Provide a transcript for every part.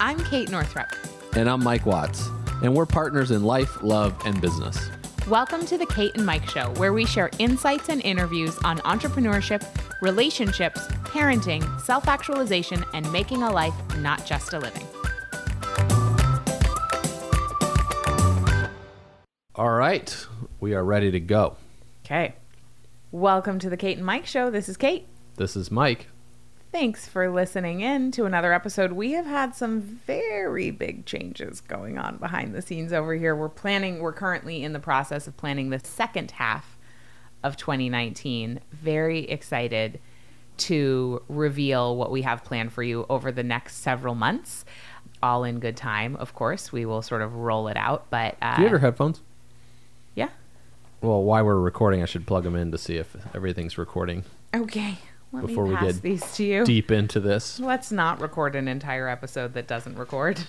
I'm Kate Northrup. And I'm Mike Watts. And we're partners in life, love, and business. Welcome to the Kate and Mike Show, where we share insights and interviews on entrepreneurship, relationships, parenting, self actualization, and making a life, not just a living. All right, we are ready to go. Okay. Welcome to the Kate and Mike Show. This is Kate. This is Mike. Thanks for listening in to another episode. We have had some very big changes going on behind the scenes over here. We're planning, we're currently in the process of planning the second half of 2019. Very excited to reveal what we have planned for you over the next several months. All in good time, of course. We will sort of roll it out. But uh, Do you have your headphones? yeah, Well, while we're recording, I should plug them in to see if everything's recording okay. Let Before me we pass get these to you. deep into this. Let's not record an entire episode that doesn't record.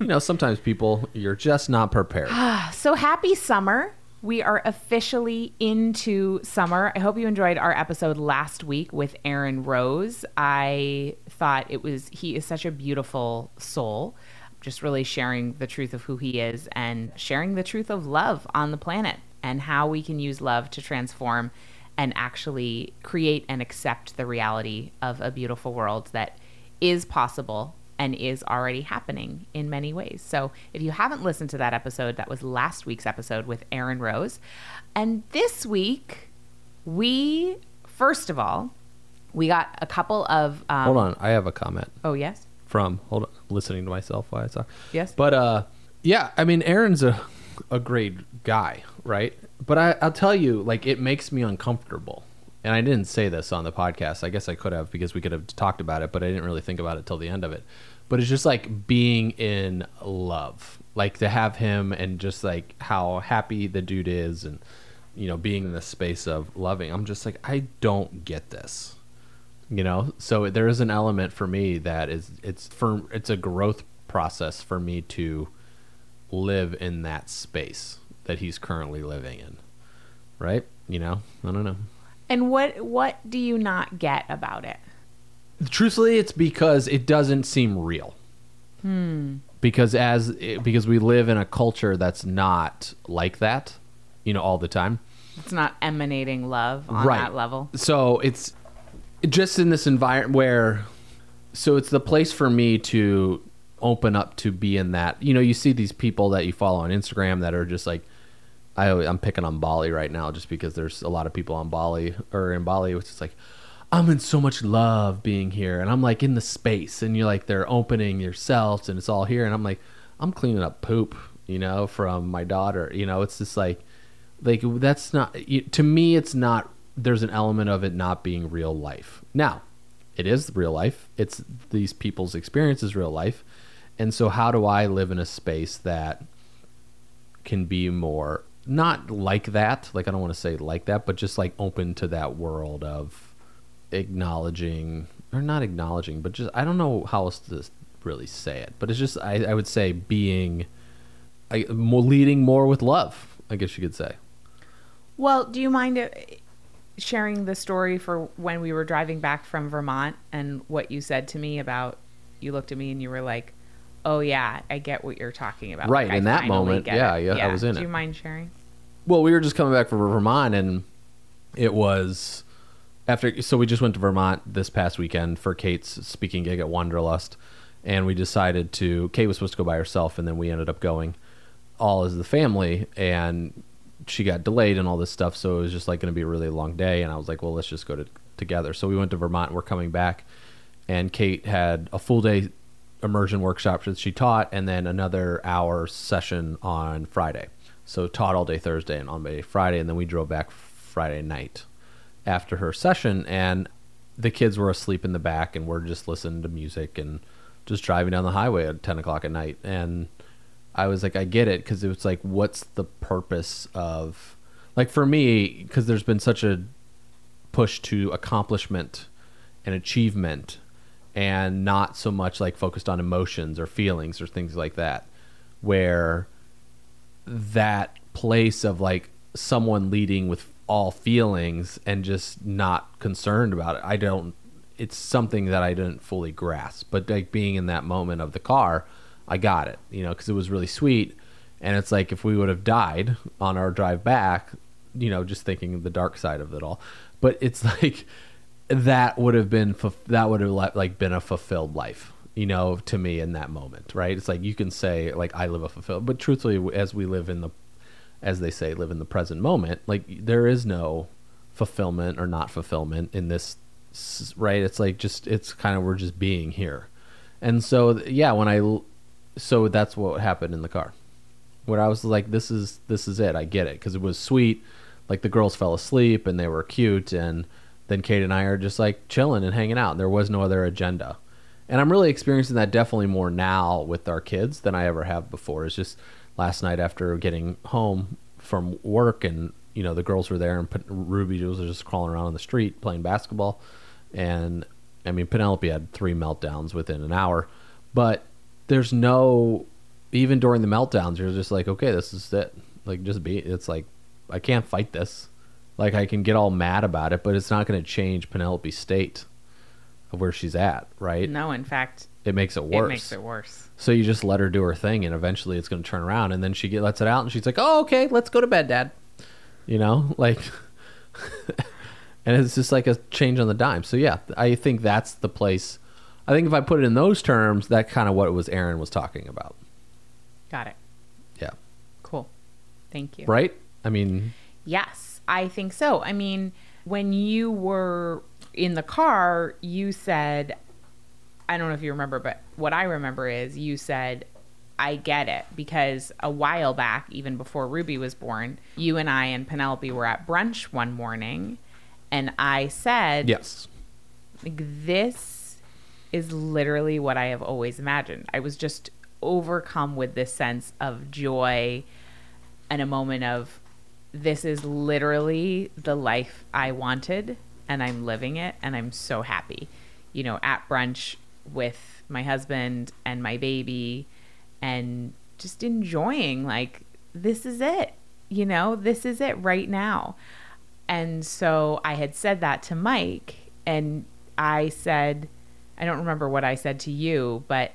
You know, sometimes people, you're just not prepared. So happy summer. We are officially into summer. I hope you enjoyed our episode last week with Aaron Rose. I thought it was, he is such a beautiful soul. Just really sharing the truth of who he is and sharing the truth of love on the planet and how we can use love to transform and actually create and accept the reality of a beautiful world that is possible and is already happening in many ways. So, if you haven't listened to that episode, that was last week's episode with Aaron Rose. And this week, we, first of all, we got a couple of. Um, Hold on, I have a comment Oh, yes. from, hold on, listening to myself while I talk. Yes. But uh, yeah, I mean, Aaron's a a great guy, right? But I, I'll tell you, like, it makes me uncomfortable. And I didn't say this on the podcast. I guess I could have because we could have talked about it, but I didn't really think about it till the end of it. But it's just like being in love, like to have him and just like how happy the dude is, and you know, being in the space of loving. I'm just like, I don't get this you know so there is an element for me that is it's for it's a growth process for me to live in that space that he's currently living in. Right? You know? I don't know. And what what do you not get about it? truthfully it's because it doesn't seem real. Hmm. Because as because we live in a culture that's not like that you know all the time. It's not emanating love on Right. that level. so it's just in this environment where so it's the place for me to open up to be in that. You know you see these people that you follow on instagram that are just like I, i'm picking on bali right now just because there's a lot of people on bali or in bali which is like i'm in so much love being here. And i'm like in the space and you're like they're opening yourselves and it's all here. And i'm like i'm cleaning up poop you know from my daughter. You know it's just like like that's not to me it's not there's an element of it not being real life. Now it is real life. It's these people's experiences, real life. And so how do i live in a space that can be more not like that like i don't want to say like that but just like open to that world of acknowledging or not acknowledging but just i don't know how else to really say it but it's just i, I would say being I, more leading more with love i guess you could say. Well, do you mind uh, sharing the story for when we were driving back from Vermont and what you said to me about you looked at me and you were like, "Oh yeah, I get what you're talking about." Right, Like, I in that moment, get yeah, yeah, I was in Do it. Do you mind sharing? Well, we were just coming back from Vermont, and it was after. So we just went to Vermont this past weekend for Kate's speaking gig at Wanderlust, and we decided to. Kate was supposed to go by herself, and then we ended up going all as the family, and she got delayed and all this stuff. So it was just like going to be a really long day, and I was like, well, let's just go to together. So we went to Vermont. and We're coming back, and Kate had a full day immersion workshops that she taught, and then another hour session on Friday. So taught all day Thursday and on day Friday, and then we drove back Friday night after her session, and the kids were asleep in the back, and we're just listening to music and just driving down the highway at ten o'clock at night, and I was like, I get it, because it was like, what's the purpose of, like for me, because there's been such a push to accomplishment and achievement and not so much like focused on emotions or feelings or things like that where that place of like someone leading with all feelings and just not concerned about it i don't it's something that I didn't fully grasp. But like being in that moment of the car, I got it, you know, because it was really sweet. And it's like if we would have died on our drive back, you know, just thinking the dark side of it all. But it's like that would have been that would have like been a fulfilled life, you know, to me in that moment, right? It's like you can say like I live a fulfilled, but truthfully, as we live in the, as they say, live in the present moment, like there is no fulfillment or not fulfillment in this, right? It's like just it's kind of we're just being here, and so yeah, when i so that's what happened in the car where I was like, "This is this is it. I get it," because it was sweet. Like the girls fell asleep and they were cute, and then Kate and I are just like chilling and hanging out. There was no other agenda, and I'm really experiencing that definitely more now with our kids than I ever have before. It's just last night after getting home from work, and you know the girls were there, and Ruby was just crawling around on the street playing basketball, and I mean Penelope had three meltdowns within an hour, but there's no even during the meltdowns, you're just like, okay, this is it. Like, just be. It's like, I can't fight this. Like, I can get all mad about it, but it's not going to change Penelope's state of where she's at, right? No, in fact, It makes it worse. it makes it worse. So you just let her do her thing, and eventually it's going to turn around, and then she get lets it out, and she's like, "Oh, okay, let's go to bed, Dad." You know, like, and it's just like a change on the dime. So yeah, I think that's the place. I think if I put it in those terms, that kind of what it was Aaron was talking about. Got it. Yeah. Cool. Thank you. Right? I mean, Yes, I think so. I mean, when you were in the car, you said, I don't know if you remember, but what I remember is you said, I get it. Because a while back, even before Ruby was born, you and I and Penelope were at brunch one morning, and I said, yes. like, this is literally what I have always imagined. I was just overcome with this sense of joy and a moment of this is literally the life I wanted and I'm living it and I'm so happy. You know, at brunch with my husband and my baby and just enjoying like this is it. You know, this is it right now. And so I had said that to Mike, and I said, I don't remember what I said to you, but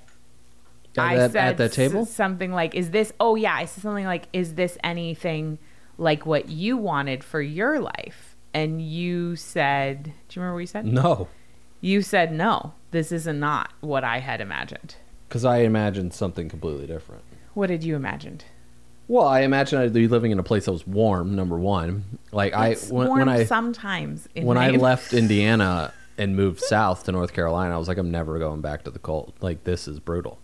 At I that- said at that table? something like, "Is this? Oh yeah," I said something like, "Is this anything like what you wanted for your life?" And you said, "Do you remember what you said?" No. You said, "No, this is not what I had imagined." Because I imagined something completely different. What did you imagine? Well, I imagined I'd be living in a place that was warm. Number one, like It's I when, warm when I sometimes in when I left Indiana and moved south to North Carolina, I was like, I'm never going back to the cold. Like this is brutal.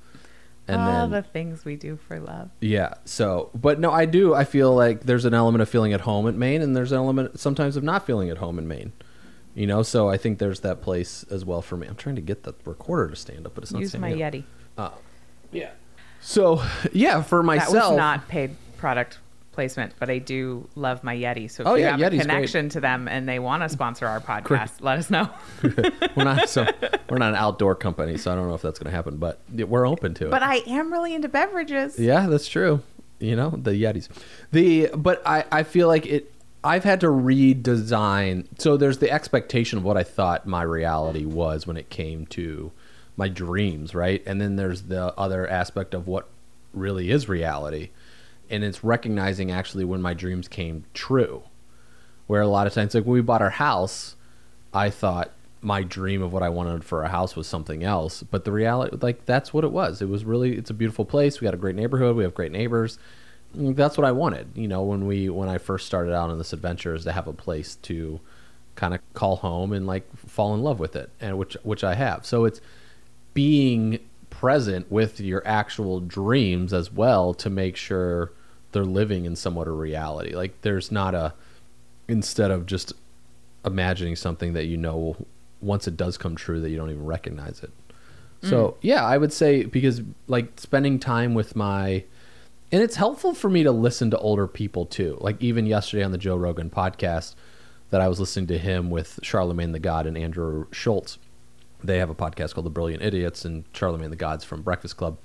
And all then the things we do for love. yeah, so but no, I do. I feel like there's an element of feeling at home at Maine, and there's an element sometimes of not feeling at home in Maine. You know, so I think there's that place as well for me. I'm trying to get the recorder to stand up, but it's not Use my standing up. Yeti. Uh, yeah. So yeah, for myself, That was not paid product placement, but I do love my Yeti. So if Oh, you yeah, have Yeti's a great. connection to them and they want to sponsor our podcast, let us know. we're not so we're not an outdoor company, so I don't know if that's going to happen, but we're open to it. but I am really into beverages. Yeah, that's true. You know, the Yetis. The but I I feel like it I've had to redesign. So there's the expectation of what I thought my reality was when it came to my dreams, right? And then there's the other aspect of what really is reality. And it's recognizing actually when my dreams came true. Where a lot of times like when we bought our house, I thought my dream of what I wanted for a house was something else, but the reality like that's what it was. It was really it's a beautiful place. We got a great neighborhood, we have great neighbors. Mm, That's what I wanted, you know, when we when I first started out on this adventure is to have a place to kind of call home and like fall in love with it and which which I have. So it's being present with your actual dreams as well to make sure they're living in somewhat a reality. Like there's not a instead of just imagining something that you know once it does come true that you don't even recognize it. Mm. So yeah, I would say because like spending time with my and it's helpful for me to listen to older people too. Like even yesterday on the Joe Rogan podcast that I was listening to him with Charlamagne tha God and Andrew Schulz. They have a podcast called The Brilliant Idiots and Charlamagne tha God's from Breakfast Club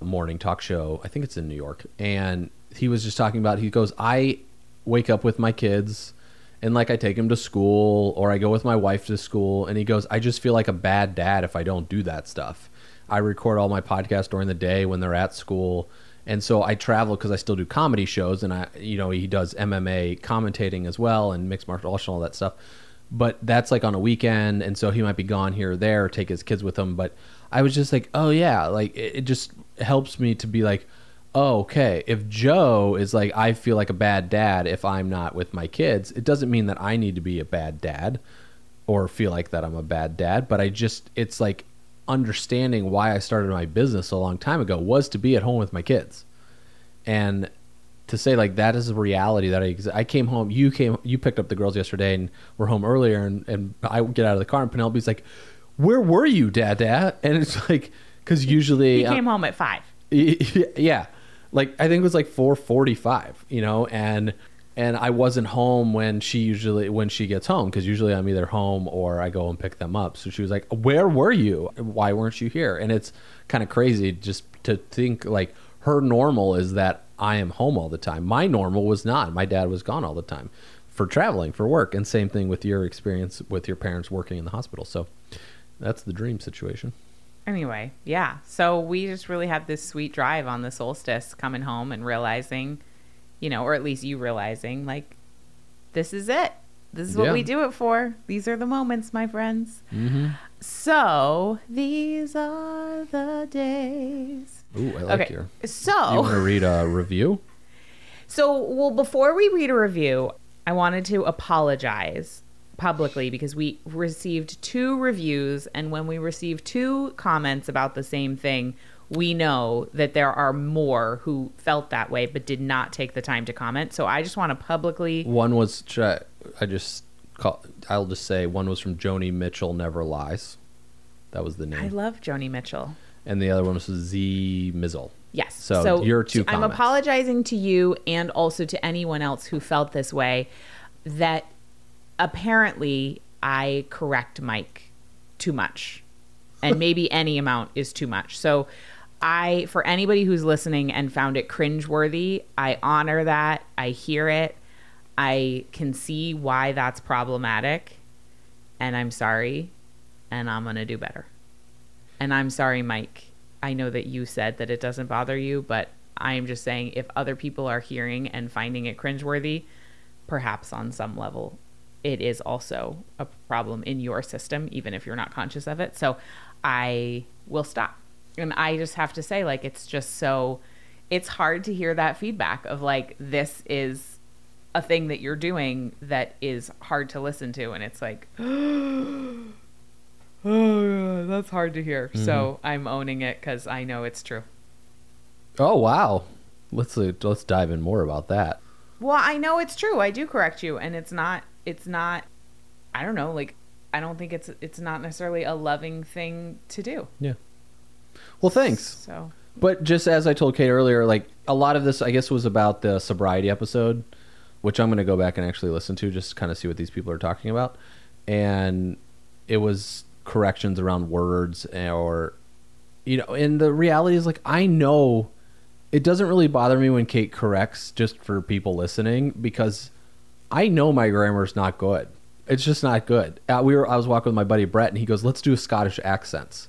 morning talk show. I think it's in New York. And he was just talking about he goes, I wake up with my kids And like I take him to school or I go with my wife to school and he goes, I just feel like a bad dad if I don't do that stuff. I record all my podcasts during the day when they're at school. And so I travel because I still do comedy shows and I, you know, he does MMA commentating as well and mixed martial arts and all that stuff. But that's like on a weekend. And so he might be gone here or there, take his kids with him. But I was just like, oh yeah, like it, it just helps me to be like, oh, okay, if Joe is like, I feel like a bad dad if I'm not with my kids, it doesn't mean that I need to be a bad dad or feel like that I'm a bad dad. But I just, it's like understanding why I started my business a long time ago was to be at home with my kids. And to say like that is a reality that I ex- I came home you came you picked up the girls yesterday and we're home earlier and, and I get out of the car and Penelope's like where were you dad dad? And it's like because usually He came home at five. yeah. Like i think it was like 445 you know and and i wasn't home when she usually when she gets home because usually i'm either home or i go and pick them up. So she was like where were you? Why weren't you here? And it's kind of crazy just to think like her normal is that i am home all the time my normal was not my dad was gone all the time for traveling for work and same thing with your experience with your parents working in the hospital so that's the dream situation Anyway, yeah. So we just really had this sweet drive on the solstice coming home and realizing, you know, or at least you realizing, like, this is it. This is what Yeah. we do it for. These are the moments, my friends. mm-hmm. So these are the days. Ooh, i like okay. your So you want to read a review So, well, before we read a review, I wanted to apologize publicly because we received two reviews. And when we receive two comments about the same thing, we know that there are more who felt that way but did not take the time to comment. So I just want to publicly. One was I, I just call. I'll just say one was from Joni Mitchell. Never lies. That was the name. I love Joni Mitchell. And the other one was Z Mizzle. Yes. So so your two I'm comments. apologizing to you and also to anyone else who felt this way that apparently I correct Mike too much. And maybe any amount is too much. So I for anybody who's listening and found it cringeworthy, I honor that. I hear it. I can see why that's problematic. And I'm sorry. And I'm going to do better. And I'm sorry, Mike. I know that you said that it doesn't bother you, but I am just saying if other people are hearing and finding it cringeworthy, perhaps on some level it is also a problem in your system, even if you're not conscious of it. So I will stop. And I just have to say, like, it's just so, it's hard to hear that feedback of like, this is a thing that you're doing that is hard to listen to. And it's like, oh, that's hard to hear. So I'm owning it because I know it's true. Oh wow. Let's uh, let's dive in more about that. Well, I know it's true. I do correct you, and it's not. It's not. I don't know. Like, I don't think it's. It's not necessarily a loving thing to do. Yeah. Well, thanks. So But just as I told Kate earlier, like a lot of this, I guess, was about the sobriety episode, which I'm going to go back and actually listen to just to kind of see what these people are talking about. And it was corrections around words or, you know, and the reality is like, I know it doesn't really bother me when Kate corrects just for people listening because I know my grammar's not good. It's just not good. Uh, we were I was walking with my buddy Brett and he goes, "Let's do a Scottish accents."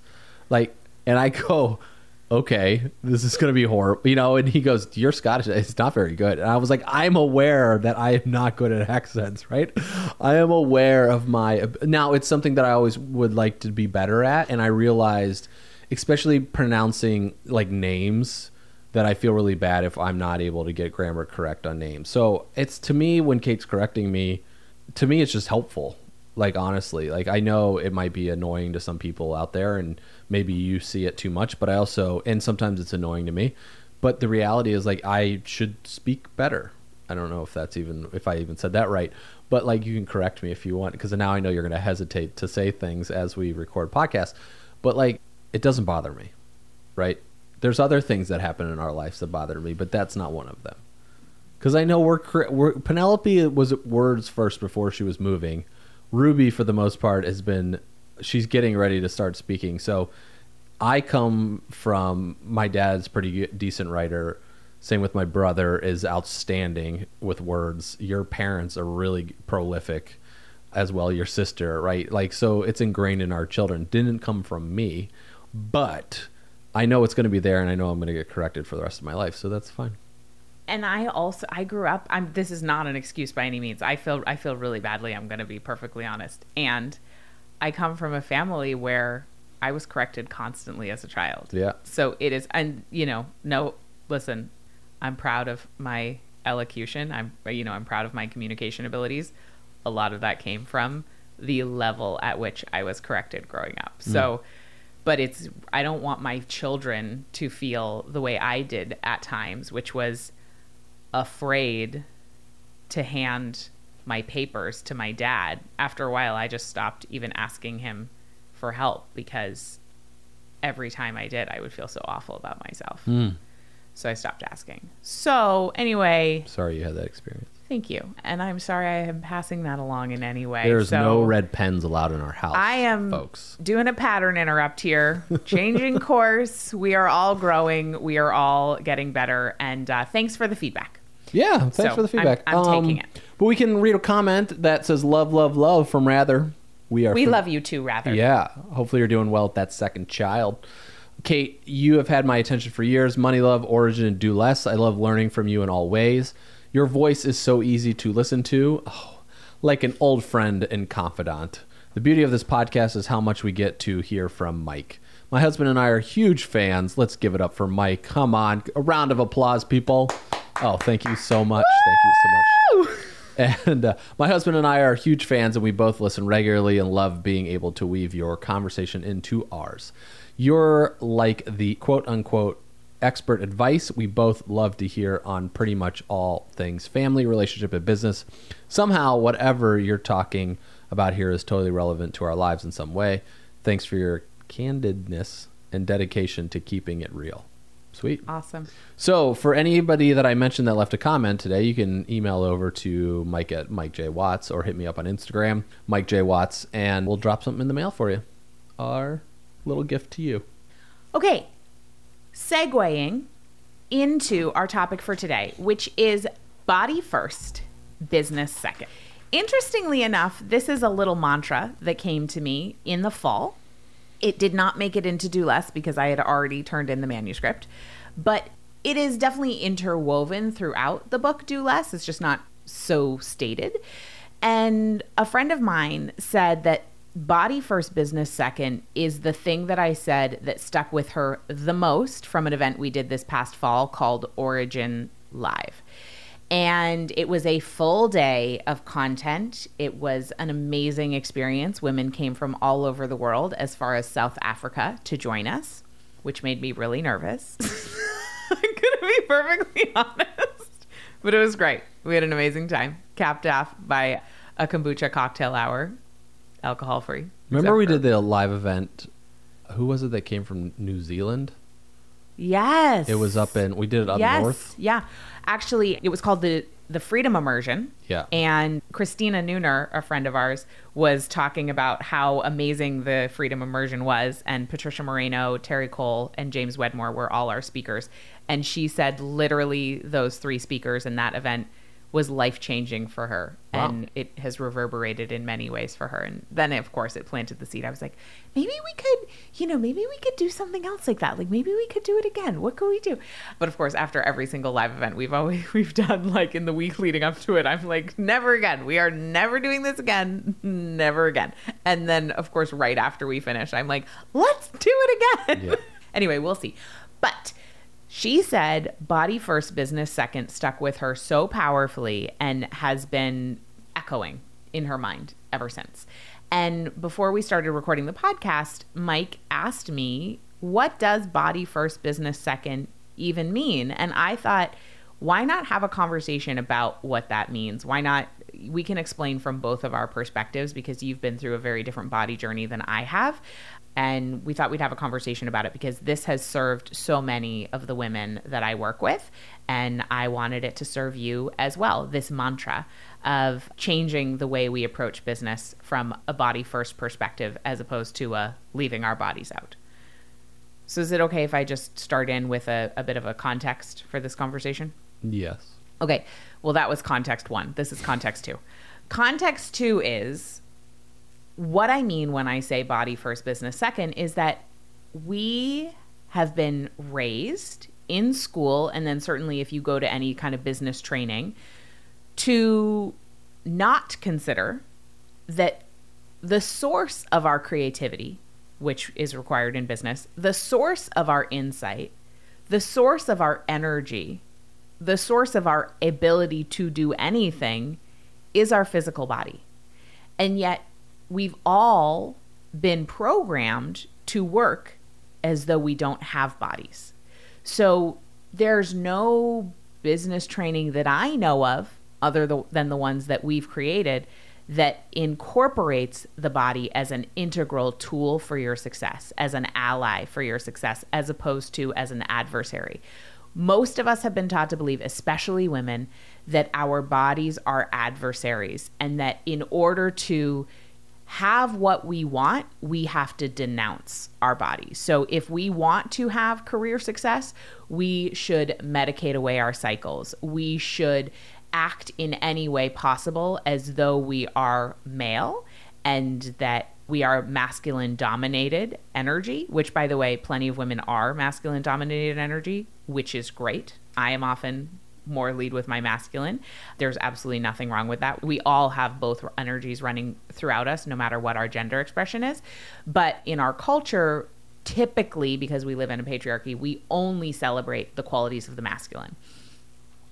Like and I go, "Okay, this is going to be horrible." You know, and he goes, "You're Scottish. It's not very good." And I was like, "I'm aware that I am not good at accents, right? I am aware of my Now, it's something that I always would like to be better at and I realized especially pronouncing like names that I feel really bad if I'm not able to get grammar correct on names. So it's to me when Kate's correcting me, to me it's just helpful. Like honestly, like I know it might be annoying to some people out there, and maybe you see it too much. But I also, and sometimes it's annoying to me. But the reality is, like I should speak better. I don't know if that's even if I even said that right, but like you can correct me if you want, because now I know you're going to hesitate to say things as we record podcasts. But like it doesn't bother me, right? There's other things that happen in our lives that bother me, but that's not one of them. Because I know we're, we're Penelope was words first before she was moving. Ruby, for the most part, has been she's getting ready to start speaking. So I come from my dad's pretty decent writer, Same with my brother is outstanding with words. Your parents are really prolific as well. Your sister, right? Like so, it's ingrained in our children. Didn't come from me, but I know it's going to be there, and I know I'm going to get corrected for the rest of my life. So that's fine. and I also I grew up I'm this is not an excuse by any means. I feel I feel really badly, I'm going to be perfectly honest. And I come from a family where I was corrected constantly as a child. Yeah. So it is and you know, no listen, I'm proud of my elocution. I'm you know, I'm proud of my communication abilities. A lot of that came from the level at which I was corrected growing up. Mm. So but it's I don't want my children to feel the way I did at times, which was afraid to hand my papers to my dad. After a while, I just stopped even asking him for help because every time I did, I would feel so awful about myself. So I stopped asking. So, anyway, Sorry you had that experience. thank you. And I'm sorry I am passing that along in any way. There's So- no red pens allowed in our house. I am folks. doing a pattern interrupt here, changing course. We are all growing. We are all getting better. And uh, thanks for the feedback. Yeah, thanks So, for the I'm- feedback. I'm taking it. But we can read a comment that says "love, love, love" from Rather. We are. We from- love you too, rather. Yeah. Hopefully you're doing well with that second child. Kate, you have had my attention for years. Money, love, origin, and do less. I love learning from you in all ways. Your voice is so easy to listen to, oh, like an old friend and confidant. The beauty of this podcast is how much we get to hear from Mike. My husband and I are huge fans. Let's give it up for Mike. Come on, a round of applause, people. Oh, thank you so much. Thank you so much. And uh, my husband and I are huge fans, and we both listen regularly and love being able to weave your conversation into ours. You're like the quote unquote expert advice we both love to hear on pretty much all things family, relationship, and business. Somehow, whatever you're talking about here is totally relevant to our lives in some way. Thanks for your candidness and dedication to keeping it real. Sweet. Awesome. So, for anybody that I mentioned that left a comment today, you can email over to Mike at Mike J Watts or hit me up on Instagram, Mike J Watts, and we'll drop something in the mail for you. Our little gift to you. Okay. Segueing into our topic for today, which is body first, business second. Interestingly enough, this is a little mantra that came to me in the fall. It did not make it into Do Less because I had already turned in the manuscript, but it is definitely interwoven throughout the book Do Less. It's just not so stated. And a friend of mine said that body first, business second is the thing that I said that stuck with her the most from an event we did this past fall called Origin Live. And it was a full day of content. It was an amazing experience. Women came from all over the world, as far as South Africa, to join us, which made me really nervous. I'm going to be perfectly honest. But it was great. We had an amazing time, capped off by a kombucha cocktail hour, alcohol free. Remember, we did the live event. Who was it that came from New Zealand? Yes. It was up in, we did it up yes. north. Yeah. Actually, it was called the the Freedom Immersion. Yeah. And Christina Nooner, a friend of ours, was talking about how amazing the Freedom Immersion was. And Patricia Moreno, Terri Cole, and James Wedmore were all our speakers. And she said literally those three speakers in that event was life changing for her. Wow. And it has reverberated in many ways for her. And then, of course, it planted the seed. I was like, maybe we could, you know, maybe we could do something else like that. Like maybe we could do it again. What could we do? But of course, after every single live event we've always we've done, like in the week leading up to it, I'm like, never again. We are never doing this again. Never again. And then, of course, right after we finish, I'm like, let's do it again. Yeah. anyway, we'll see. But she said body first, business second stuck with her so powerfully and has been echoing in her mind ever since. And before we started recording the podcast, Mike asked me, What does body first, business second even mean? And I thought, why not have a conversation about what that means? Why not? We can explain from both of our perspectives because you've been through a very different body journey than I have. And we thought we'd have a conversation about it because this has served so many of the women that I work with. And I wanted it to serve you as well this mantra of changing the way we approach business from a body first perspective as opposed to a leaving our bodies out. So is it okay if I just start in with a, a bit of a context for this conversation? Yes. Okay. Well, that was context one. This is context two. Context two is what I mean when I say body first, business second is that we have been raised in school, and then certainly if you go to any kind of business training, to not consider that the source of our creativity, which is required in business, the source of our insight, the source of our energy, the source of our ability to do anything is our physical body. And yet, we've all been programmed to work as though we don't have bodies. So, there's no business training that I know of, other than the ones that we've created, that incorporates the body as an integral tool for your success, as an ally for your success, as opposed to as an adversary. Most of us have been taught to believe, especially women, that our bodies are adversaries and that in order to have what we want, we have to denounce our bodies. So if we want to have career success, we should medicate away our cycles. We should act in any way possible as though we are male and that we are masculine dominated energy, which, by the way, plenty of women are masculine dominated energy, which is great. I am often more lead with my masculine. There's absolutely nothing wrong with that. We all have both energies running throughout us, no matter what our gender expression is. But in our culture, typically, because we live in a patriarchy, we only celebrate the qualities of the masculine.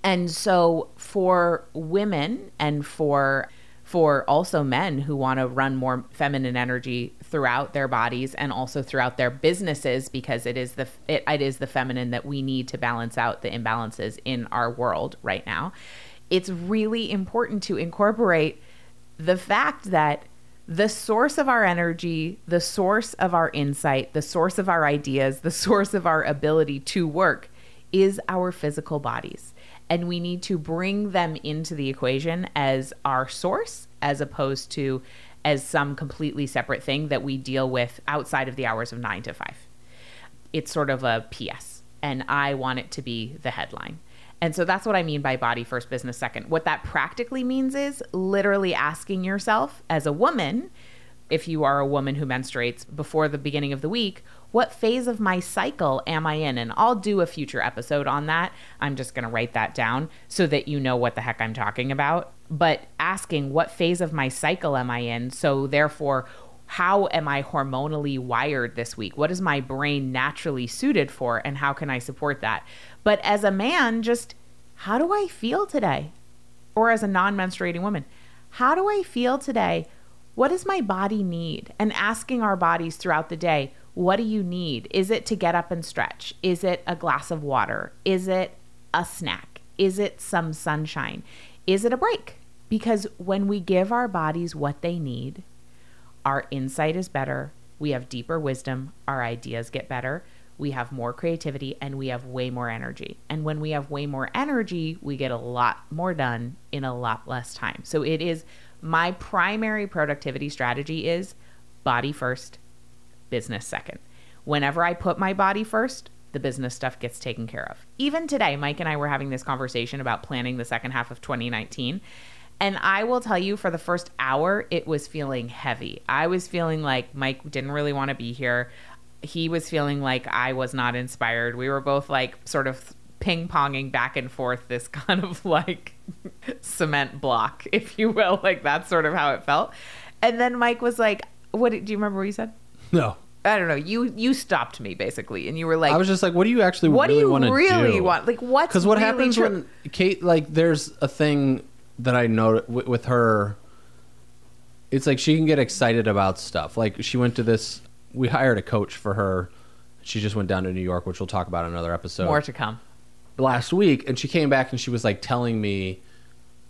And so for women and for for also men who want to run more feminine energy throughout their bodies and also throughout their businesses because it is the it, it is the feminine that we need to balance out the imbalances in our world right now. It's really important to incorporate the fact that the source of our energy, the source of our insight, the source of our ideas, the source of our ability to work is our physical bodies. And we need to bring them into the equation as our source as opposed to as some completely separate thing that we deal with outside of the hours of 9 to 5. It's sort of a PS and I want it to be the headline. And so that's what I mean by body first, business second. What that practically means is literally asking yourself as a woman, if you are a woman who menstruates before the beginning of the week, what phase of my cycle am I in? And I'll do a future episode on that. I'm just going to write that down so that you know what the heck I'm talking about. But asking what phase of my cycle am I in? So, therefore, how am I hormonally wired this week? What is my brain naturally suited for? And how can I support that? But as a man, just how do I feel today? Or as a non menstruating woman, how do I feel today? What does my body need? And asking our bodies throughout the day, what do you need? Is it to get up and stretch? Is it a glass of water? Is it a snack? Is it some sunshine? Is it a break? Because when we give our bodies what they need, our insight is better, we have deeper wisdom, our ideas get better, we have more creativity, and we have way more energy. And when we have way more energy, we get a lot more done in a lot less time. So it is my primary productivity strategy is body first, business second. Whenever I put my body first, the business stuff gets taken care of. Even today, Mike and I were having this conversation about planning the second half of 2019. And I will tell you, for the first hour, it was feeling heavy. I was feeling like Mike didn't really want to be here. He was feeling like I was not inspired. We were both like sort of ping ponging back and forth this kind of like cement block, if you will. Like that's sort of how it felt. And then Mike was like, "What do you remember what you said?" No. I don't know. You you stopped me basically, and you were like, I was just like, what do you actually "What really do you want to really do? want? Like, what's Because what really happens when Kate, like, there's a thing that I know with, with her. It's like she can get excited about stuff. Like she went to this. We hired a coach for her. She just went down to New York, which we'll talk about in another episode more to come? last week and she came back and she was like telling me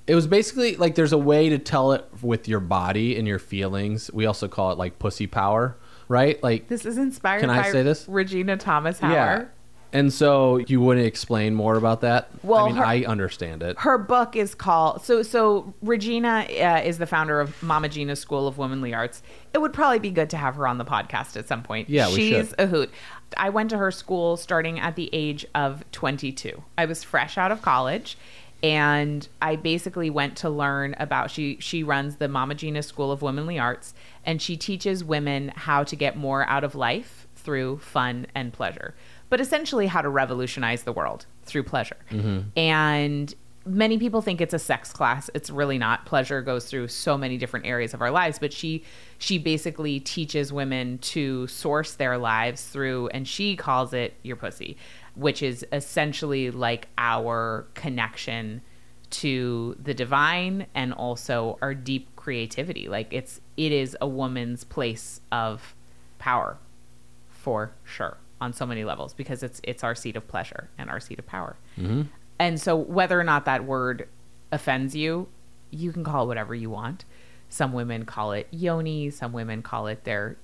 it was basically like there's a way to tell it with your body and your feelings we also call it like pussy power right like This is inspired Can I by say this? Regena Thomashauer. yeah and so you wouldn't explain more about that Well, i mean her- i understand it Her book is called so so Regena uh, is the founder of Mama Gena's School of Womanly Arts. It would probably be good to have her on the podcast at some point. Yeah, we she's should. a hoot. I went to her school starting at the age of 22. I was fresh out of college and I basically went to learn about she she runs the Mama Gena School of Womanly Arts and she teaches women how to get more out of life through fun and pleasure. But essentially how to revolutionize the world through pleasure. Mm-hmm. And many people think it's a sex class. It's really not. Pleasure goes through so many different areas of our lives, but she she basically teaches women to source their lives through and she calls it your pussy, which is essentially like our connection to the divine and also our deep creativity. Like it's it is a woman's place of power for sure on so many levels because it's it's our seat of pleasure and our seat of power. Mm-hmm. And so whether or not that word offends you, you can call it whatever you want. Some women call it yoni, some women call it their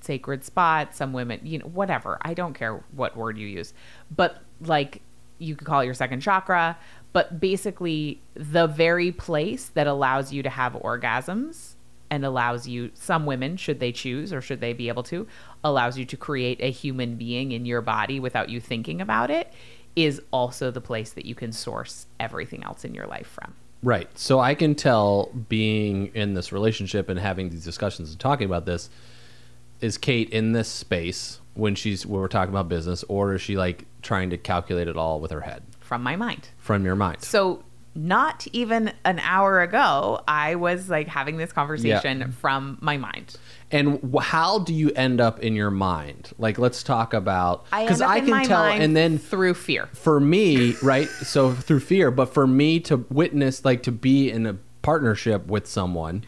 sacred spot, some women, you know, whatever. I don't care what word you use. But like you could call it your second chakra, but basically the very place that allows you to have orgasms and allows you some women should they choose or should they be able to allows you to create a human being in your body without you thinking about it is also the place that you can source everything else in your life from. Right. So I can tell being in this relationship and having these discussions and talking about this is Kate in this space when she's when we're talking about business or is she like trying to calculate it all with her head From my mind. from your mind? So not even an hour ago, I was like having this conversation Yeah. from my mind. And how do you end up in your mind? Like let's talk about I up I in can my tell mind and then through fear. for me, right? So through fear, but for me to witness, like to be in a partnership with someone,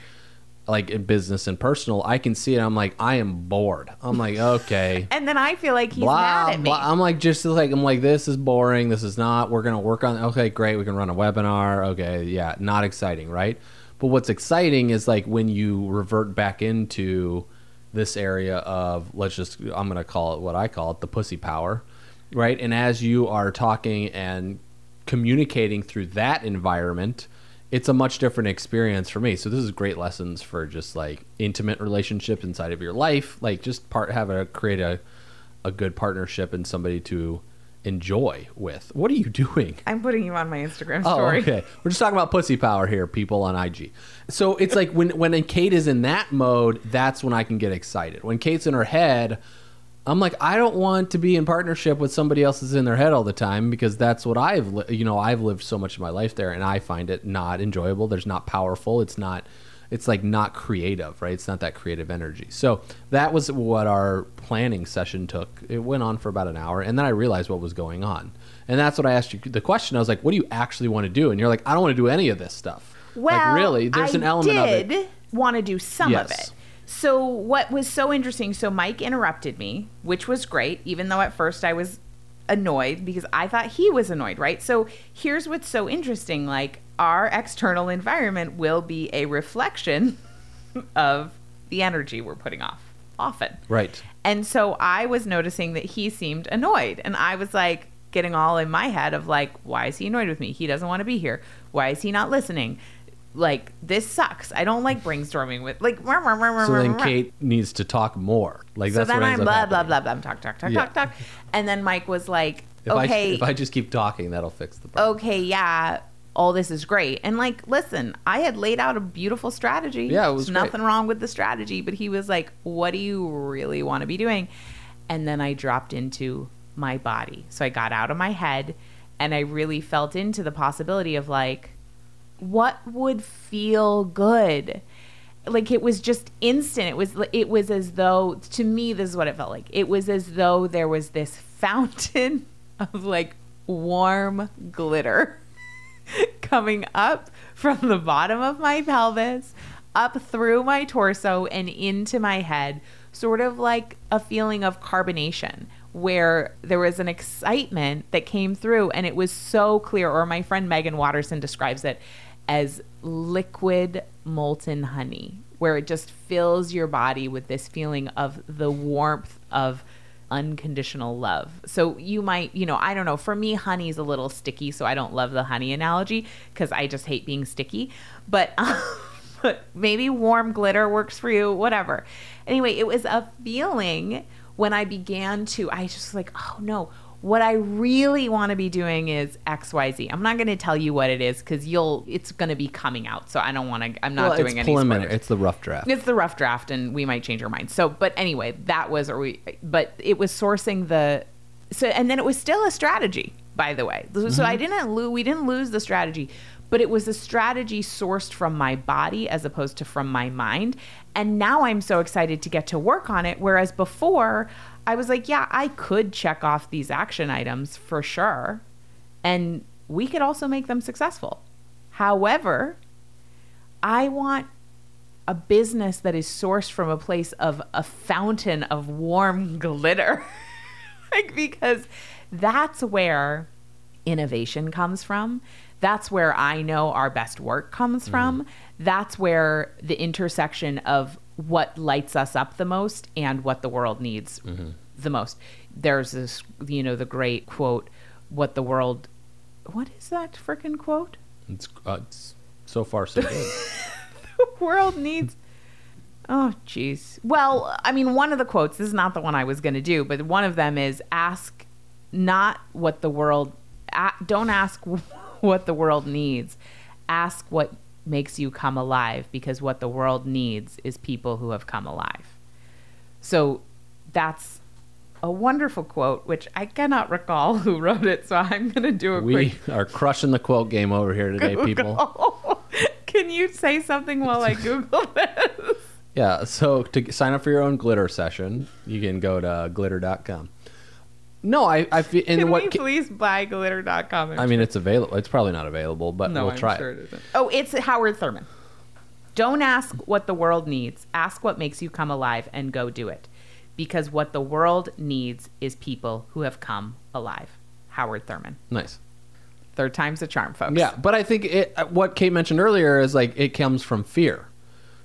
like in business and personal, I can see it. I'm like, I am bored. I'm like, okay. And then I feel like he's blah, mad at me. blah. I'm like, just like, I'm like, this is boring. This is not, we're going to work on, okay, great. We can run a webinar. Okay. Yeah. Not exciting. Right. But what's exciting is like when you revert back into this area of, let's just, I'm going to call it what I call it the pussy power. Right. And as you are talking and communicating through that environment, it's a much different experience for me. So this is great lessons for just like intimate relationships inside of your life, like just part have a create a a good partnership and somebody to enjoy with. What are you doing? I'm putting you on my Instagram story. Oh, story. okay. We're just talking about pussy power here, people on IG. So it's like when when Kate is in that mode, that's when I can get excited. When Kate's in her head, I'm like, I don't want to be in partnership with somebody else that's in their head all the time because that's what I've, li- you know, I've lived so much of my life there, and I find it not enjoyable. There's not powerful. It's not, it's like not creative, right? It's not that creative energy. So that was what our planning session took. It went on for about an hour, and then I realized what was going on, and that's what I asked you the question. I was like, what do you actually want to do? And you're like, I don't want to do any of this stuff. Well, like really, there's I an element of did it. want to do some of it. So what was so interesting? So Mike interrupted me, which was great, even though at first I was annoyed because I thought he was annoyed, right? So here's what's so interesting: like our external environment will be a reflection of the energy we're putting off often. Right. And so I was noticing that he seemed annoyed. And I was like getting all in my head of like, why is he annoyed with me? He doesn't want to be here. Why is he not listening? Like, this sucks. I don't like brainstorming with like rah, rah, rah, So then. Kate needs to talk more. Like So that's then what I'm blah blah blah blah talk talk talk Yeah. talk talk. And then Mike was like, If Okay, I if I just keep talking, that'll fix the problem. okay, yeah, all this is great. And like, listen, I had laid out a beautiful strategy. Yeah, it was There's nothing wrong with the strategy, but he was like, "What do you really want to be doing?" And then I dropped into my body. So I got out of my head and I really felt into the possibility of like what would feel good? Like it was just instant. It was it was as though to me this is what it felt like. It was as though there was this fountain of like warm glitter coming up from the bottom of my pelvis up through my torso and into my head sort of like a feeling of carbonation where there was an excitement that came through and it was so clear. Or my friend Meggan Watterson describes it as liquid molten honey where it just fills your body with this feeling of the warmth of unconditional love. So you might, you know, I don't know, for me honey's a little sticky, so I don't love the honey analogy cuz I just hate being sticky, but um, but maybe warm glitter works for you, whatever. Anyway, it was a feeling when I began to, I just was like, oh no, what I really want to be doing is XYZ. I'm not going to tell you what it is because you'll, it's going to be coming out. So I don't want to, I'm not well, doing it's any preliminary. spoilers. It's the rough draft. It's the rough draft, and we might change our minds. So, but anyway, that was, or we, but it was sourcing the, so, and then it was still a strategy, by the way. So I mm-hmm. didn't lose, we didn't lose the strategy, but it was a strategy sourced from my body as opposed to from my mind. And now I'm so excited to get to work on it. Whereas before, I was like, yeah, I could check off these action items for sure. And we could also make them successful. However, I want a business that is sourced from a place of a fountain of warm glitter. like, because that's where innovation comes from. That's where I know our best work comes from. Mm. That's where the intersection of what lights us up the most and what the world needs the most. There's this, you know, the great quote, what the world, what is that freaking quote? It's, uh, it's so far so good. the world needs. Oh, jeez. Well, I mean, one of the quotes, this is not the one I was going to do, but one of them is ask not what the world, don't ask what the world needs. Ask what makes you come alive because what the world needs is people who have come alive. So that's a wonderful quote, which I cannot recall who wrote it. So I'm going to do a we quick. are crushing the quote game over here today, people. Can you say something while I Google this? Yeah, so to sign up for your own glitter session, you can go to glitter.com. No, I, I feel, and Can what, we ca- please buy glitter.com? I mean, it's available. It's probably not available, but no, we'll I'm try sure it. it isn't. Oh, it's Howard Thurman. Don't ask what the world needs. Ask what makes you come alive and go do it. Because what the world needs is people who have come alive. Howard Thurman. Nice. Third time's a charm, folks. Yeah, but I think it, uh, what Kate mentioned earlier is like it comes from fear.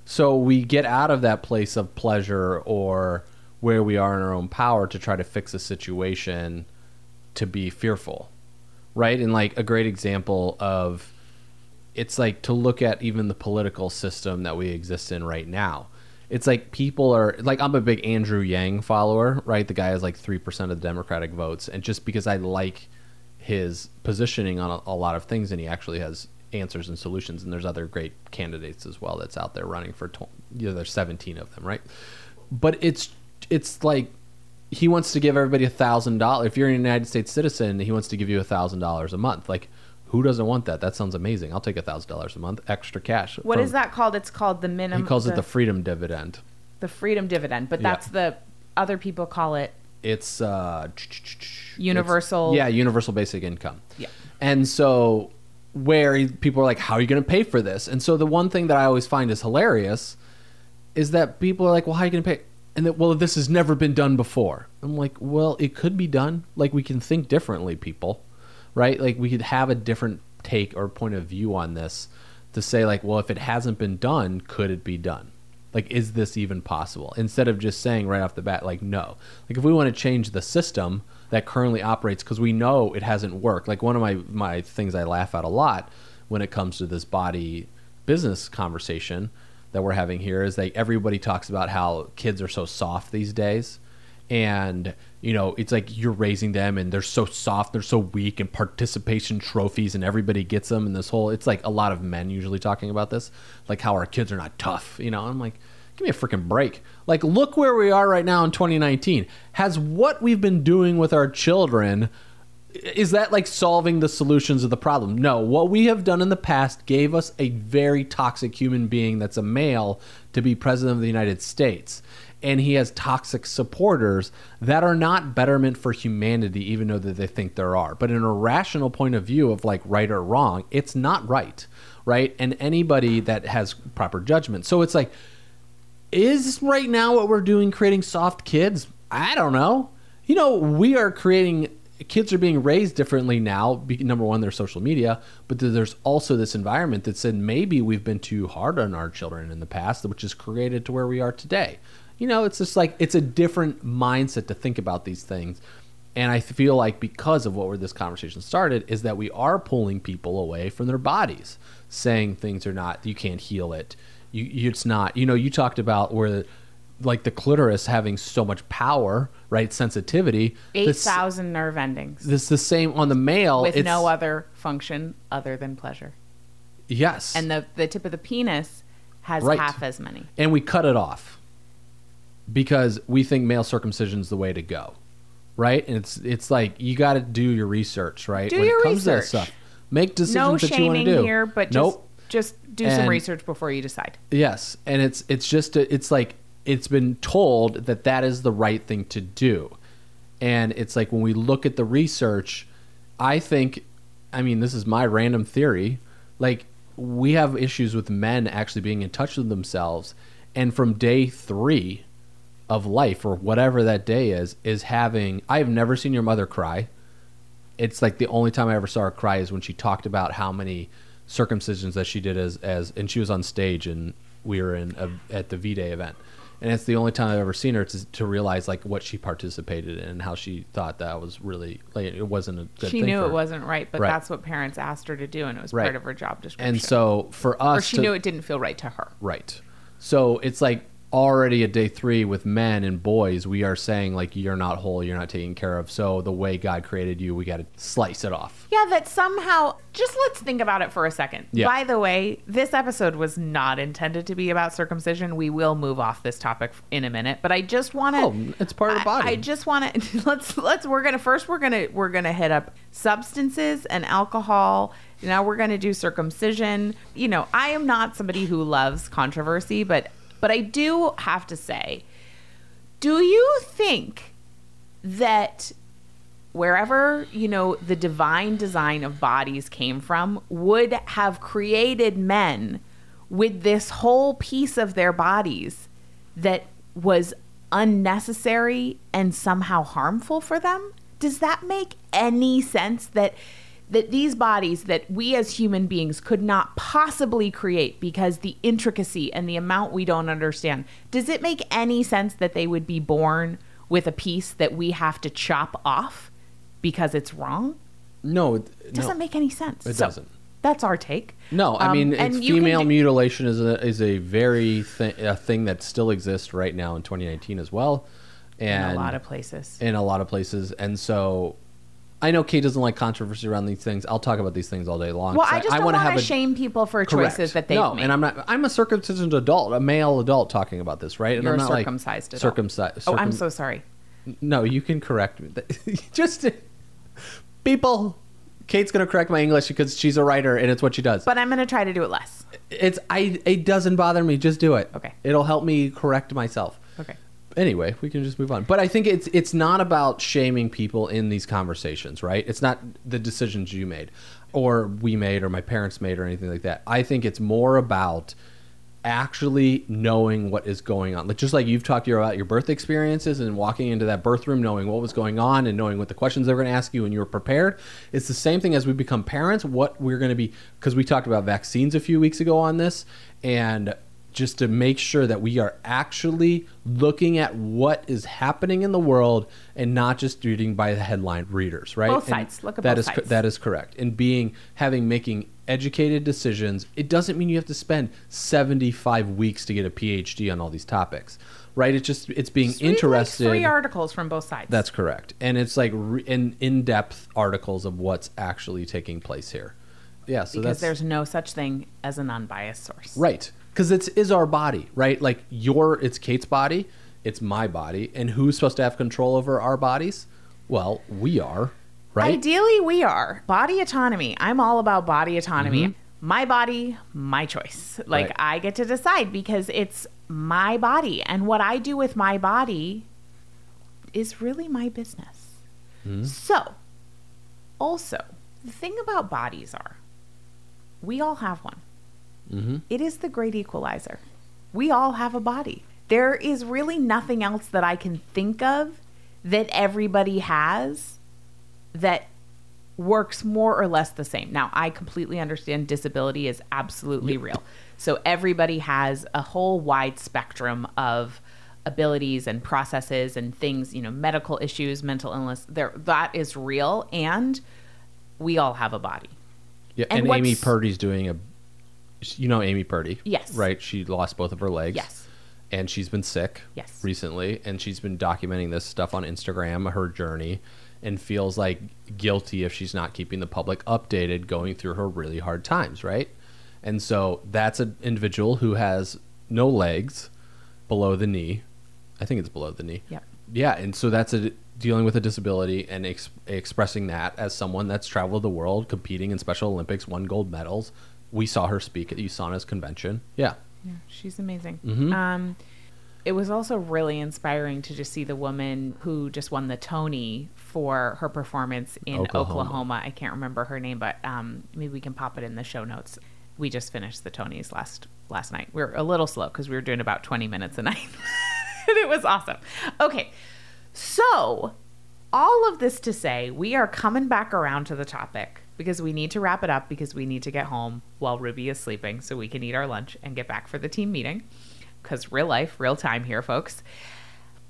So we get out of that place of pleasure or where we are in our own power to try to fix a situation to be fearful. Right? And like a great example of it's like to look at even the political system that we exist in right now. It's like people are like I'm a big Andrew Yang follower, right? The guy has like 3% of the Democratic votes and just because I like his positioning on a, a lot of things and he actually has answers and solutions and there's other great candidates as well that's out there running for tw- you know there's 17 of them right but it's it's like he wants to give everybody a thousand dollars if you're a united states citizen he wants to give you a thousand dollars a month like who doesn't want that that sounds amazing i'll take a thousand dollars a month extra cash What from- is that called? It's called the minimum. he calls it the freedom dividend the freedom dividend, but Yeah. that's the other people call it. it's uh Universal- it's- yeah universal basic income Yeah. and so where people are like how are you going to pay for this and so the one thing that i always find is hilarious is that people are like well how are you going to pay and that well this has never been done before. I'm like well it could be done. Like we can think differently people right? Like we could have a different take or point of view on this to say like well if it hasn't been done could it be done? Like is this even possible? Instead of just saying right off the bat like no. Like if we want to change the system that currently operates because we know it hasn't worked. Like one of my my things i laugh at a lot when it comes to this body business conversation that we're having here is that everybody talks about how kids are so soft these days. And you know it's like you're raising them and they're so soft they're so weak and participation trophies and everybody gets them and this whole it's like a lot of men usually talking about this like how our kids are not tough you know? I'm like give me a freaking break. Like look where we are right now in 2019 has what we've been doing with our children is that like solving the solutions of the problem? No. What we have done in the past gave us a very toxic human being that's a male to be president of the United States. And he has toxic supporters that are not betterment for humanity, even though that they think there are. But in a rational point of view of like right or wrong, it's not right. Right. And anybody that has proper judgment. So it's like, is right now what we're doing creating soft kids? I don't know. You know, we are creating kids are being raised differently now. Number one, there's social media, but there's also this environment that said maybe we've been too hard on our children in the past, which has created to where we are today. You know, it's just like it's a different mindset to think about these things. And I feel like because of what where this conversation started is that we are pulling people away from their bodies, saying things are not you can't heal it. You it's not. You know, you talked about where like the clitoris having so much power, right? Sensitivity. Eight thousand nerve endings This the same on the male. with no other function other than pleasure. Yes. And the the tip of the penis has Right. half as many. and we cut it off because we think male circumcision is the way to go, right? And it's it's like you got to do your research, right? Do your to that stuff, make decisions No that you want to do. here, but just nope. just do some research before you decide. Yes, and it's it's just a, it's like it's been told that that is the right thing to do, and it's like when we look at the research, I think, I mean, this is my random theory, like we have issues with men actually being in touch with themselves, and from day three of life or whatever that day is, is having. I have never seen your mother cry it's like the only time I ever saw her cry is when she talked about how many circumcisions that she did as as and she was on stage and we were in a, at the V Day event. And it's the only time I've ever seen her to, to realize like what she participated in and how she thought that was really like it wasn't a good thing. She knew it wasn't right, but Right. that's what parents asked her to do, and it was Right. part of her job description. And so for us or she to- knew it didn't feel right to her. Right. So it's like already at day three with men and boys, we are saying like you're not whole, you're not taken care of. So the way God created you, we got to slice it off. Yeah, that somehow. Just let's think about it for a second. Yeah. By the way, this episode was not intended to be about circumcision. We will move off this topic in a minute, but I just want to. Oh, it's part of the body. I, I just want to let's let's we're gonna first we're gonna we're gonna hit up substances and alcohol. Now we're gonna do circumcision. You know, I am not somebody who loves controversy, but but I do have to say, do you think that wherever you know the divine design of bodies came from would have created men with this whole piece of their bodies that was unnecessary and somehow harmful for them? Does that make any sense that that these bodies that we as human beings could not possibly create because the intricacy and the amount we don't understand does it make any sense that they would be born with a piece that we have to chop off because it's wrong? No, it it doesn't make any sense. It So, doesn't. that's our take. No, I Um, mean, it's you can female mutilation is a is a very thi- a thing that still exists right now in 2019 as well, in and a lot of places. in a lot of places. And so, I know Kate doesn't like controversy around these things. I'll talk about these things all day long. well i just don't wanna have a- shame people for Correct. choices that they've no, made and I'm not. I'm a circumcised adult, a male adult, talking about this, right? And You're I'm not like circumcised adult. circumcised. oh i'm so sorry No, you can correct me. Just people. Kate's gonna correct my English because she's a writer and it's what she does. but i'm going to try to do it less It's I. It doesn't bother me. Just do it. Okay. It'll help me correct myself. okay Anyway, we can just move on. But I think it's it's not about shaming people in these conversations, right? It's not the decisions you made, or we made, or my parents made, or anything like that. I think it's more about actually knowing what is going on. Like just like you've talked about your birth experiences and walking into that birth room knowing what was going on and knowing what the questions they were going to ask you and you were prepared. It's the same thing as we become parents, what we're going to be because we talked about vaccines a few weeks ago on this and just to make sure that we are actually looking at what is happening in the world and not just reading by the headline readers, right? Both And sides. Look at that both is sides. that is correct. And being having making educated decisions, it doesn't mean you have to spend 75 weeks to get a PhD on all these topics, right? It's just it's being Just read, like, three articles from both sides That's correct. And it's like re- in in-depth articles of what's actually taking place here. Yeah, so because there's no such thing as an unbiased source Right. Because it's is our body, right? Like your it's Kate's body, it's my body, and who's supposed to have control over our bodies? Well, we are, right? Ideally, we are body autonomy. I'm all about body autonomy. Mm-hmm. My body, my choice. Like Right. I get to decide because it's my body, and what I do with my body is really my business. Mm-hmm. So, also, the thing about bodies are, we all have one. Mhm. It is the great equalizer. We all have a body. There is really nothing else that I can think of that everybody has that works more or less the same. Now, I completely understand disability is absolutely real. So everybody has a whole wide spectrum of abilities and processes and things, you know, medical issues, mental illness. There that is real and we all have a body. Yeah, And and, Amy Purdy's doing a you know Amy Purdy. Yes. Right? She lost both of her legs. Yes. and she's been sick Yes. recently, and she's been documenting this stuff on Instagram, her journey, and feels like guilty if she's not keeping the public updated going through her really hard times, right? And so that's an individual who has no legs below the knee. I think it's below the knee. Yep. Yeah, and so that's a dealing with a disability and ex- expressing that as someone that's traveled the world, competing in Special Olympics, won gold medals. We saw her speak at USANA's convention. Yeah. Yeah, she's amazing. Mhm. Um, it was also really inspiring to just see the woman who just won the Tony for her performance in Oklahoma. Oklahoma. I can't remember her name, but um, maybe we can pop it in the show notes. We just finished the Tonys last last night. We are a little slow because we were doing about twenty minutes a night, and it was awesome. Okay, so all of this to say, we are coming back around to the topic because we need to wrap it up because we need to get home while Ruby is sleeping so we can eat our lunch and get back for the team meeting. Because real life, real time here, folks.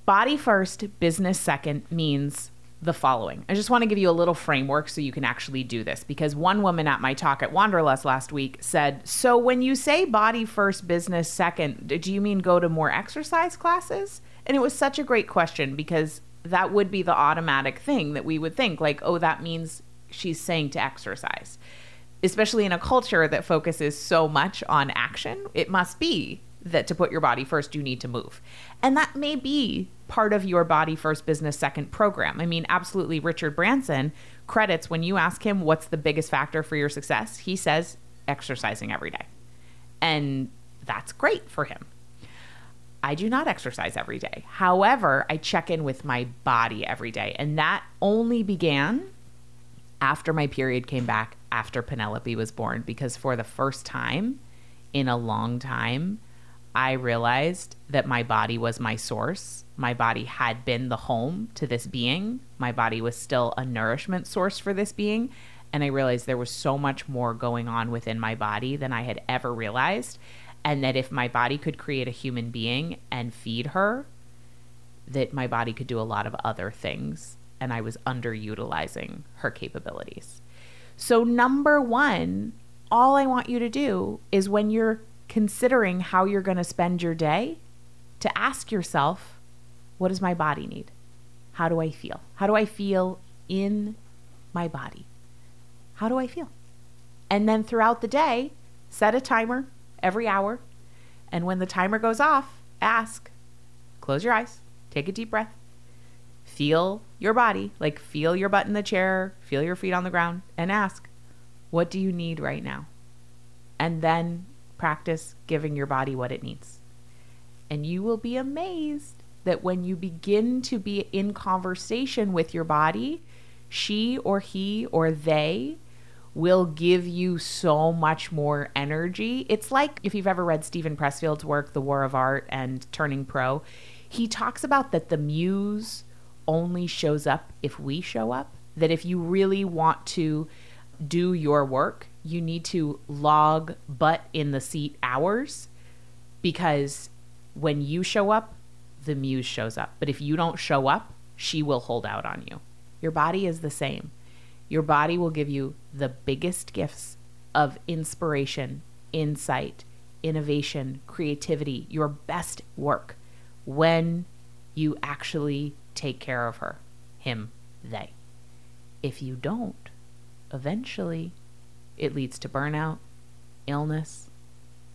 Body first, business second means the following. I just want to give you a little framework so you can actually do this because one woman at my talk at Wanderlust last week said, So when you say body first, business second, do you mean go to more exercise classes? And it was such a great question because that would be the automatic thing that we would think like, oh, that means she's saying to exercise. Especially in a culture that focuses so much on action, it must be that to put your body first, you need to move. And that may be part of your body first, business second program. I mean, absolutely, Richard Branson credits when you ask him what's the biggest factor for your success, he says exercising every day. And that's great for him. I do not exercise every day. However, I check in with my body every day. And that only began after my period came back, after Penelope was born, because for the first time in a long time, I realized that my body was my source. My body had been the home to this being. My body was still a nourishment source for this being. And I realized there was so much more going on within my body than I had ever realized. And that if my body could create a human being and feed her, that my body could do a lot of other things. And I was underutilizing her capabilities. So, number one, all I want you to do is when you're considering how you're going to spend your day, to ask yourself, what does my body need? How do I feel? How do I feel in my body? How do I feel? And then throughout the day, set a timer every hour. And when the timer goes off, ask, close your eyes, take a deep breath, feel your body, like feel your butt in the chair, feel your feet on the ground, and ask, what do you need right now? And then practice giving your body what it needs. And you will be amazed that when you begin to be in conversation with your body, she or he or they will give you so much more energy. It's like if you've ever read Steven Pressfield's work, The War of Art and Turning Pro, he talks about that the muse only shows up if we show up. That if you really want to do your work, you need to log butt in the seat hours because when you show up, the muse shows up. But if you don't show up, she will hold out on you. Your body is the same. Your body will give you the biggest gifts of inspiration, insight, innovation, creativity, your best work when you actually take care of her, him, they. If you don't, eventually it leads to burnout, illness,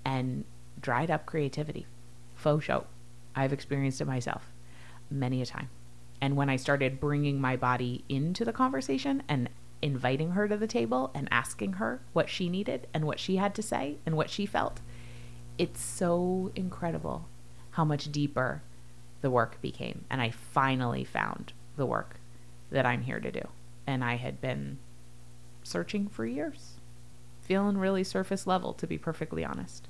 and dried up creativity. Faux show. I've experienced it myself many a time. And when I started bringing my body into the conversation and inviting her to the table and asking her what she needed and what she had to say and what she felt, it's so incredible how much deeper the work became. And I finally found the work that I'm here to do. And I had been searching for years, feeling really surface level, to be perfectly honest.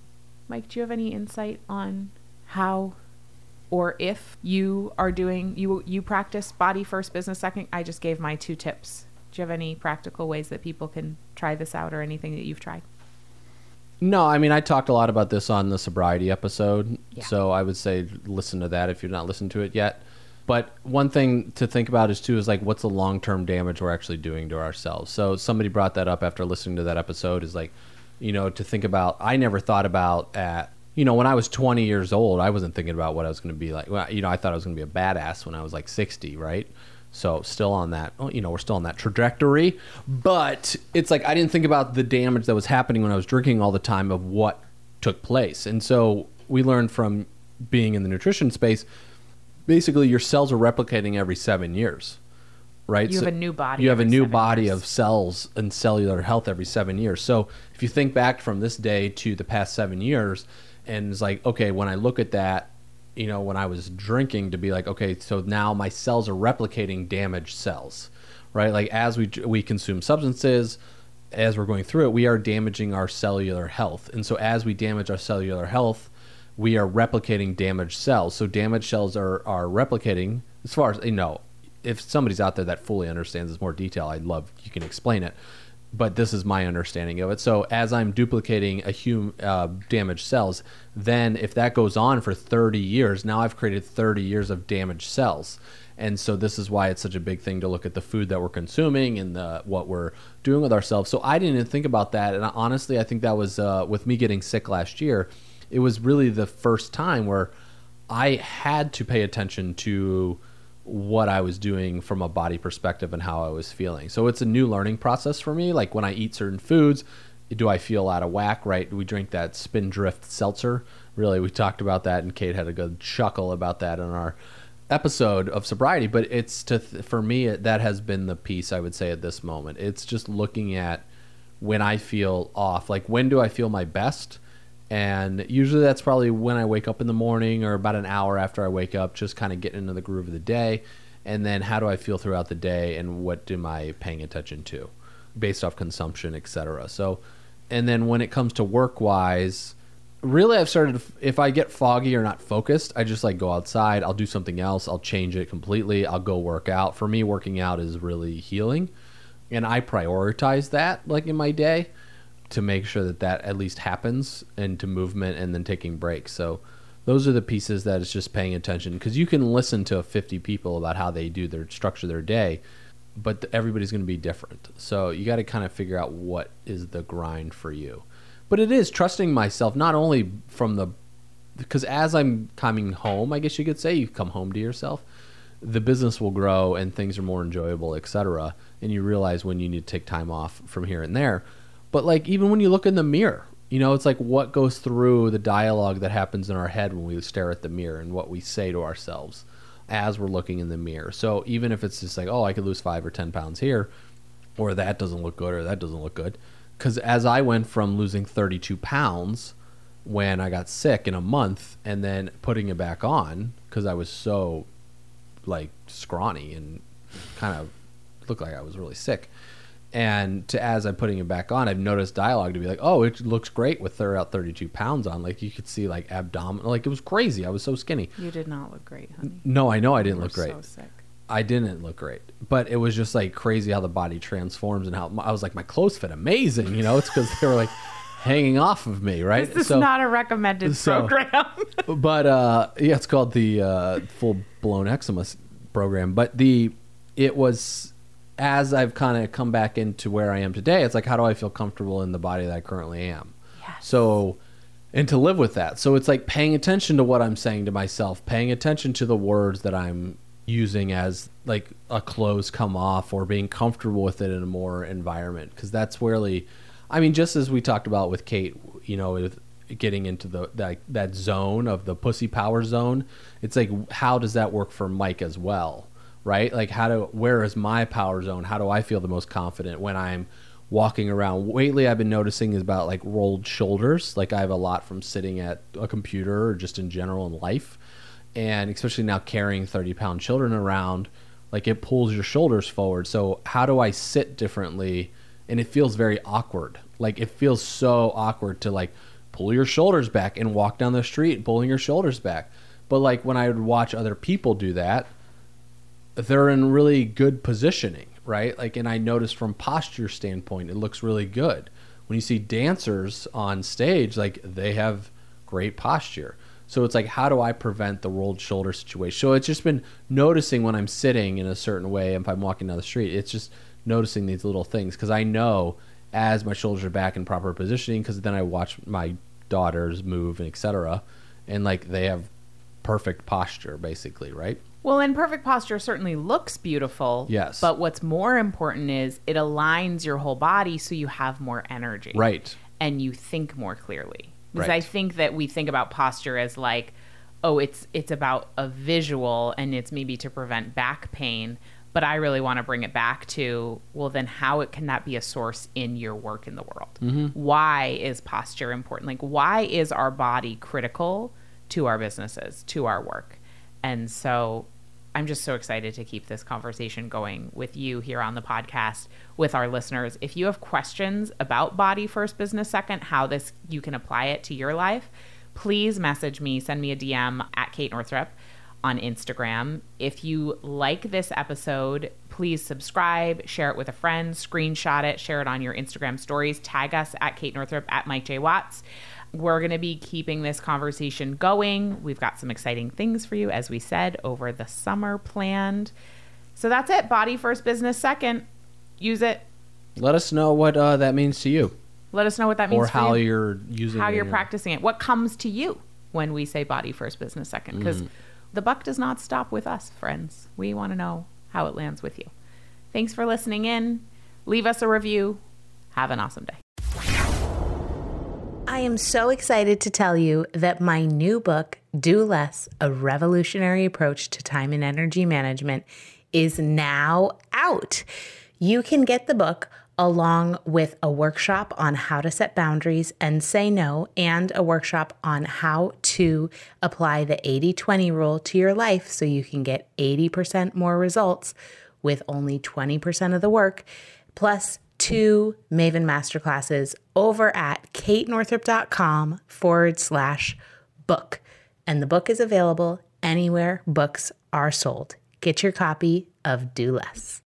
Mike, do you have any insight on how or if you are doing you you practice body first business second i just gave my two tips do you have any practical ways that people can try this out or anything that you've tried No, I mean I talked a lot about this on the sobriety episode, Yeah. so I would say listen to that if you're not listened to it yet. But one thing to think about is too is like what's the long term damage we're actually doing to ourselves. So somebody brought that up after listening to that episode is like, you know, to think about. I never thought about at you know, when I was 20 years old, I wasn't thinking about what I was going to be like. Well, you know, I thought I was going to be a badass when I was like 60, right? So still on that, oh, you know, we're still on that trajectory. But it's like I didn't think about the damage that was happening when I was drinking all the time of what took place. And so we learned from being in the nutrition space, basically your cells are replicating every seven years, right? You So- have a new body You have a new body years. of cells and cellular health every seven years. So if you think back from this day to the past seven years, and it's like, okay, when I look at that, you know, when I was drinking, to be like, okay, so now my cells are replicating damaged cells, right? Like as we we consume substances, as we're going through it, we are damaging our cellular health, and so as we damage our cellular health, we are replicating damaged cells. So damaged cells are are replicating. As far as you know, if somebody's out there that fully understands this more detail, I'd love you can explain it. But this is my understanding of it. So as I'm duplicating a hum, uh, damaged cells, then if that goes on for 30 years, now I've created 30 years of damaged cells. And so this is why it's such a big thing to look at the food that we're consuming and the, what we're doing with ourselves. So I didn't even think about that. And honestly, I think that was uh, with me getting sick last year. It was really the first time where I had to pay attention to what I was doing from a body perspective and how I was feeling. So it's a new learning process for me. Like when I eat certain foods, do I feel out of whack? Right? We drink that Spindrift seltzer. Really, we talked about that, and Kate had a good chuckle about that in our episode of sobriety. But it's to for me that has been the piece I would say at this moment. It's just looking at when I feel off. Like when do I feel my best? And usually that's probably when I wake up in the morning or about an hour after I wake up, just kind of getting into the groove of the day. And then how do I feel throughout the day and what am I paying attention to based off consumption, etc. So, and then when it comes to work wise, really I've started, if I get foggy or not focused, I just like go outside, I'll do something else, I'll change it completely, I'll go work out. For me, working out is really healing. And I prioritize that like in my day to make sure that that at least happens into movement and then taking breaks. So those are the pieces that it's just paying attention because you can listen to 50 people about how they do their structure their day, but everybody's going to be different. So you got to kind of figure out what is the grind for you. But it is trusting myself not only from the because as I'm coming home, I guess you could say you come home to yourself. The business will grow and things are more enjoyable, etc. And you realize when you need to take time off from here and there. But like even when you look in the mirror, you know, it's like what goes through the dialogue that happens in our head when we stare at the mirror and what we say to ourselves as we're looking in the mirror. So even if it's just like, oh, I could lose five or ten pounds here, or that doesn't look good, or that doesn't look good, because as I went from losing 32 pounds when I got sick in a month and then putting it back on because I was so like scrawny and kind of looked like I was really sick. And to as I'm putting it back on, I've noticed dialogue to be like, oh, it looks great with her out 32 pounds on. Like you could see like abdominal, like it was crazy. I was so skinny. You did not look great, honey. No, I know I didn't You look great. So sick. I didn't look great, but it was just like crazy how the body transforms and how I was like, my clothes fit amazing. You know, it's because they were like hanging off of me, right? This is not a recommended so- program. but uh, yeah, it's called the uh, full blown eczema program. But the it was as I've kind of come back into where I am today. It's like, how do I feel comfortable in the body that I currently am? Yes. So, and to live with that. So it's like paying attention to what I'm saying to myself, paying attention to the words that I'm using as like a clothes come off or being comfortable with it in a more environment because that's really I mean just as we talked about with Kate, you know, with getting into the that that zone of the pussy power zone, it's like how does that work for Mike as well? Right? Like how do where is my power zone? How do I feel the most confident when I'm walking around. Lately, I've been noticing is about like rolled shoulders. Like I have a lot from sitting at a computer or just in general in life, and especially now carrying thirty pound children around, like it pulls your shoulders forward. So how do I sit differently? And it feels very awkward. Like it feels so awkward to like pull your shoulders back and walk down the street pulling your shoulders back. But like when I would watch other people do that, they're in really good positioning, right? Like, and I noticed from posture standpoint, it looks really good. When you see dancers on stage, like they have great posture. So it's like, how do I prevent the rolled shoulder situation? So it's just been noticing when I'm sitting in a certain way, if I'm walking down the street, it's just noticing these little things because I know as my shoulders are back in proper positioning, because then I watch my daughters move, and etc. And like they have perfect posture, basically, right? Well, and perfect posture certainly looks beautiful. Yes. But what's more important is it aligns your whole body so you have more energy. Right. And you think more clearly. Because Right. I think that we think about posture as like, oh, it's it's about a visual and it's maybe to prevent back pain. But I really want to bring it back to, well, then how it can that be a source in your work in the world? Mm-hmm. Why is posture important? Like, why is our body critical to our businesses, to our work? And so I'm just so excited to keep this conversation going with you here on the podcast with our listeners. If you have questions about body first, business second, how this you can apply it to your life, please message me, send me a DM at Kate Northrup on Instagram. If you like this episode, please subscribe, share it with a friend, screenshot it, share it on your Instagram stories, tag us at Kate Northrup at Mike J. Watts. We're going to be keeping this conversation going. We've got some exciting things for you, as we said, over the summer planned. So that's it. Body first, business second. Use it. Let us know what uh, that means to you, Let us know what that means or how you. you're using how you're your- practicing it. What comes to you when we say body first, business second? Because the buck does not stop with us, friends. We want to know how it lands with you. Thanks for listening in. Leave us a review. Have an awesome day. I am so excited to tell you that my new book, Do Less A Revolutionary Approach to Time and Energy Management, is now out. You can get the book along with a workshop on how to set boundaries and say no, and a workshop on how to apply the 80 20 rule to your life so you can get 80% more results with only 20% of the work, plus two Maven masterclasses over at katenorthrup.com forward slash book. And the book is available anywhere books are sold. Get your copy of Do Less.